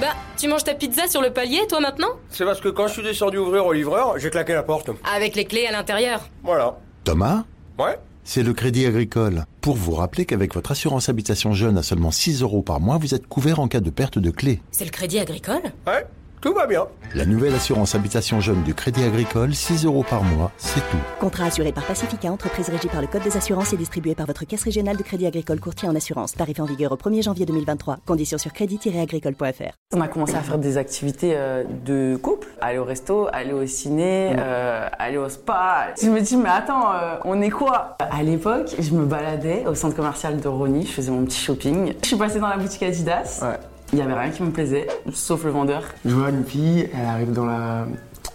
Bah, tu manges ta pizza sur le palier, toi maintenant C'est parce que quand je suis descendu ouvrir au livreur, j'ai claqué la porte. Avec les clés à l'intérieur. Voilà. Thomas Ouais C'est le Crédit Agricole. Pour vous rappeler qu'avec votre assurance habitation jeune à seulement 6 euros par mois, vous êtes couvert en cas de perte de clé. C'est le crédit agricole Ouais, tout va bien. La nouvelle assurance habitation jeune du Crédit Agricole, 6 euros par mois, c'est tout. Contrat assuré par Pacifica, entreprise régie par le Code des assurances et distribué par votre caisse régionale de crédit agricole courtier en assurance. Tarif en vigueur au 1er janvier 2023. Conditions sur crédit-agricole.fr. On a commencé à faire des activités euh, de couple, aller au resto, aller au ciné, euh, aller au spa. Je me dis, mais attends, euh, on est quoi? À l'époque, je me baladais au centre commercial de Rony, je faisais mon petit shopping. Je suis passée dans la boutique Adidas. Ouais. Il y avait rien qui me plaisait, sauf le vendeur. Je vois une fille, elle arrive dans, la,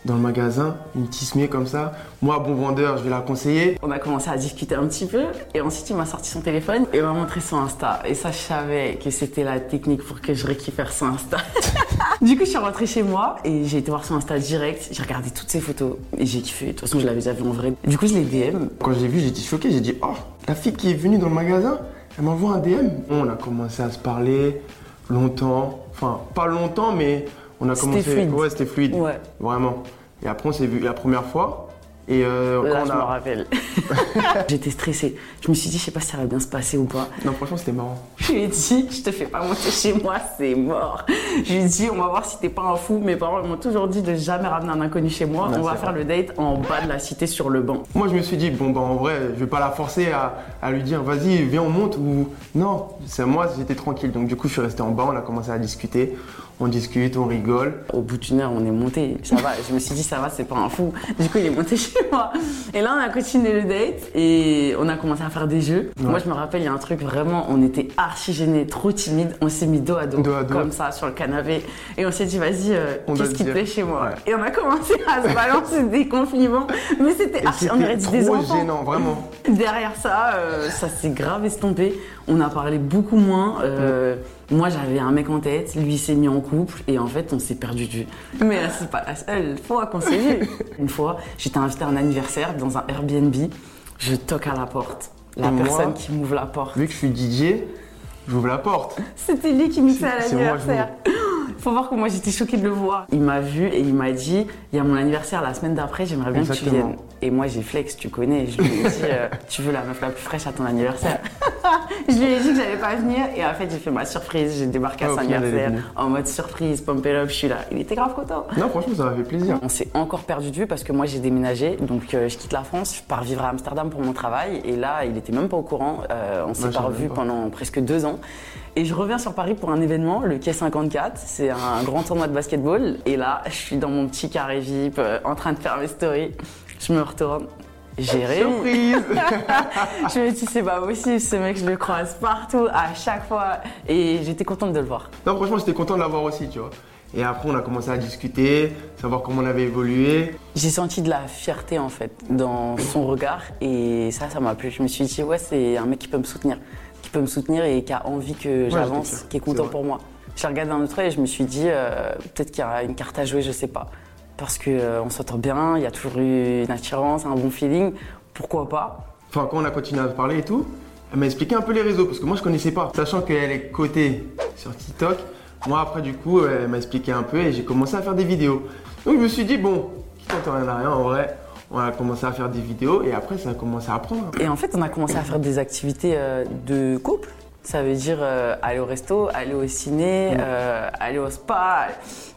dans le magasin, une tismée comme ça. Moi, bon vendeur, je vais la conseiller. On a commencé à discuter un petit peu et ensuite il m'a sorti son téléphone et m'a montré son Insta. Et ça, je savais que c'était la technique pour que je récupère son Insta. du coup, je suis rentrée chez moi et j'ai été voir son Insta direct. J'ai regardé toutes ses photos et j'ai kiffé. De toute façon, je l'avais déjà vu en vrai. Du coup, je l'ai DM. Quand j'ai vu, j'étais choqué. J'ai dit, oh, la fille qui est venue dans le magasin, elle m'envoie un DM. On a commencé à se parler longtemps. Enfin, pas longtemps, mais on a C'était commencé. fluide. Ouais, c'était fluide. Ouais. Vraiment. Et après, on s'est vu la première fois. Et euh, Là, quand je on me a... rappelle. J'étais stressée. Je me suis dit, je sais pas si ça va bien se passer ou pas. Non, franchement, c'était marrant. Je lui ai dit, je te fais pas monter chez moi, c'est mort. Je lui ai dit, on va voir si t'es pas un fou. Mes parents m'ont toujours dit de jamais ramener un inconnu chez moi. On va faire le date en bas de la cité sur le banc. Moi, je me suis dit, bon, bah, en vrai, je vais pas la forcer à, à lui dire, vas-y, viens, on monte. Ou non, c'est moi, j'étais tranquille. Donc, du coup, je suis resté en bas, on a commencé à discuter. On discute, on rigole. Au bout d'une heure, on est monté. Ça va. Je me suis dit, ça va, c'est pas un fou. Du coup, il est monté chez moi. Et là, on a continué le date et on a commencé à faire des jeux. Moi, je me rappelle, il y a un truc vraiment, on était archi gênés, trop timides. On s'est mis dos à dos, Dos à dos. comme ça, sur le canapé. Et on s'est dit, vas-y, euh, qu'est-ce qui te plaît chez moi Ouais. Et on a commencé à se balancer des compliments. Mais c'était archi, on aurait dit des trop enfants. gênant, vraiment. Derrière ça, euh, ça s'est grave estompé. On a parlé beaucoup moins. Euh, Moi, j'avais un mec en tête, lui s'est mis en couple et en fait, on s'est perdu vue. Mais c'est pas la seule fois qu'on s'est vu. Une fois, j'étais invitée à un anniversaire dans un Airbnb. Je toque à la porte. La Et moi personne qui m'ouvre la porte. Vu que je suis DJ, j'ouvre la porte. C'était lui qui mixait à C'est- c'est moi, l'anniversaire. Faut voir que moi j'étais choquée de le voir. Il m'a vu et il m'a dit il y a mon anniversaire la semaine d'après, j'aimerais bien que tu viennes. Et moi j'ai flex, tu connais. Je lui ai dit euh, tu veux la meuf la plus fraîche à ton anniversaire. je lui ai dit que j'allais pas venir et en fait j'ai fait ma surprise. J'ai débarqué à Ah, au son anniversaire en mode surprise, pump it up, je suis là. Il était grave content. Non, franchement, ça m'a fait plaisir. On s'est encore perdu de vue parce que moi j'ai déménagé, donc euh, je quitte la France, je pars vivre à Amsterdam pour mon travail et là il était même pas au courant. Euh, on s'est Ouais, pas pas. pendant presque deux ans. Et je reviens sur Paris pour un événement, le Quai 54. C'est un grand tournoi de basketball. Et là, je suis dans mon petit carré VIP, euh, en train de faire mes stories. Je me retourne. J'ai réussi. Surprise Je me dis, c'est pas possible, ce mec, je le croise partout, à chaque fois. Et j'étais contente de le voir. Non, franchement, j'étais content de l'avoir aussi, tu vois. Et après, on a commencé à discuter, savoir comment on avait évolué. J'ai senti de la fierté en fait dans son regard et ça, ça m'a plu. Je me suis dit, ouais, c'est un mec qui peut me soutenir, qui peut me soutenir et qui a envie que j'avance, qui est content pour moi. J'ai regardé un autre œil et je me suis dit, euh, peut-être qu'il y a une carte à jouer, je sais pas. Parce qu'on s'entend bien, il y a toujours eu une attirance, un bon feeling, pourquoi pas? Enfin, quand on a continué à parler et tout, elle m'a expliqué un peu les réseaux, parce que moi, je connaissais pas. Sachant qu'elle est cotée sur TikTok, moi, après, du coup, elle m'a expliqué un peu et j'ai commencé à faire des vidéos. Donc, je me suis dit, bon, qui tente rien à rien, en vrai. On a commencé à faire des vidéos et après, ça a commencé à prendre. Et en fait, on a commencé à faire des activités euh, de couple. Ça veut dire euh, aller au resto, aller au ciné, euh, aller au spa.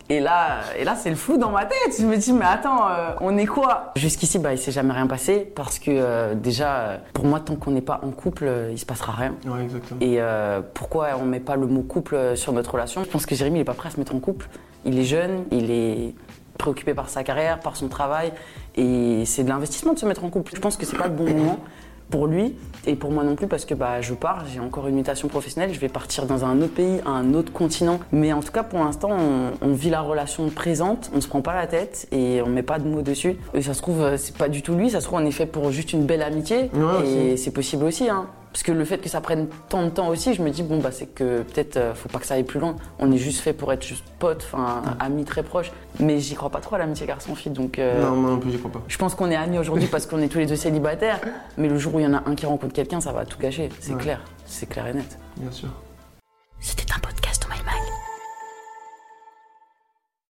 Et là, et là c'est le flou dans ma tête. Je me dis, mais attends, euh, on est quoi? Jusqu'ici, bah, il s'est jamais rien passé parce que déjà, pour moi, tant qu'on n'est pas en couple, il se passera rien. Ouais, exactement. Et pourquoi on met pas le mot couple sur notre relation? Je pense que Jérémy, il est pas prêt à se mettre en couple. Il est jeune, il est préoccupé par sa carrière, par son travail, et c'est de l'investissement de se mettre en couple. Je pense que c'est pas le bon moment pour lui et pour moi non plus parce que bah, je pars, j'ai encore une mutation professionnelle, je vais partir dans un autre pays, un autre continent. Mais en tout cas, pour l'instant, on, on vit la relation présente, on se prend pas la tête et on met pas de mots dessus. Et ça se trouve, euh, c'est pas du tout lui, ça se trouve, on est fait pour juste une belle amitié. Ouais, et c'est possible aussi. Hein. Parce que le fait que ça prenne tant de temps aussi, je me dis, bon, bah, c'est que peut-être euh, faut pas que ça aille plus loin. On est juste fait pour être juste potes, enfin, amis très proches. Mais j'y crois pas trop à l'amitié garçon-fille. Donc, euh, Non, moi non plus, j'y crois pas. je pense qu'on est amis aujourd'hui parce qu'on est tous les deux célibataires. Mais le jour où il y en a un qui rencontre quelqu'un, ça va tout gâcher. C'est Ouais. clair. C'est clair et net. Bien sûr.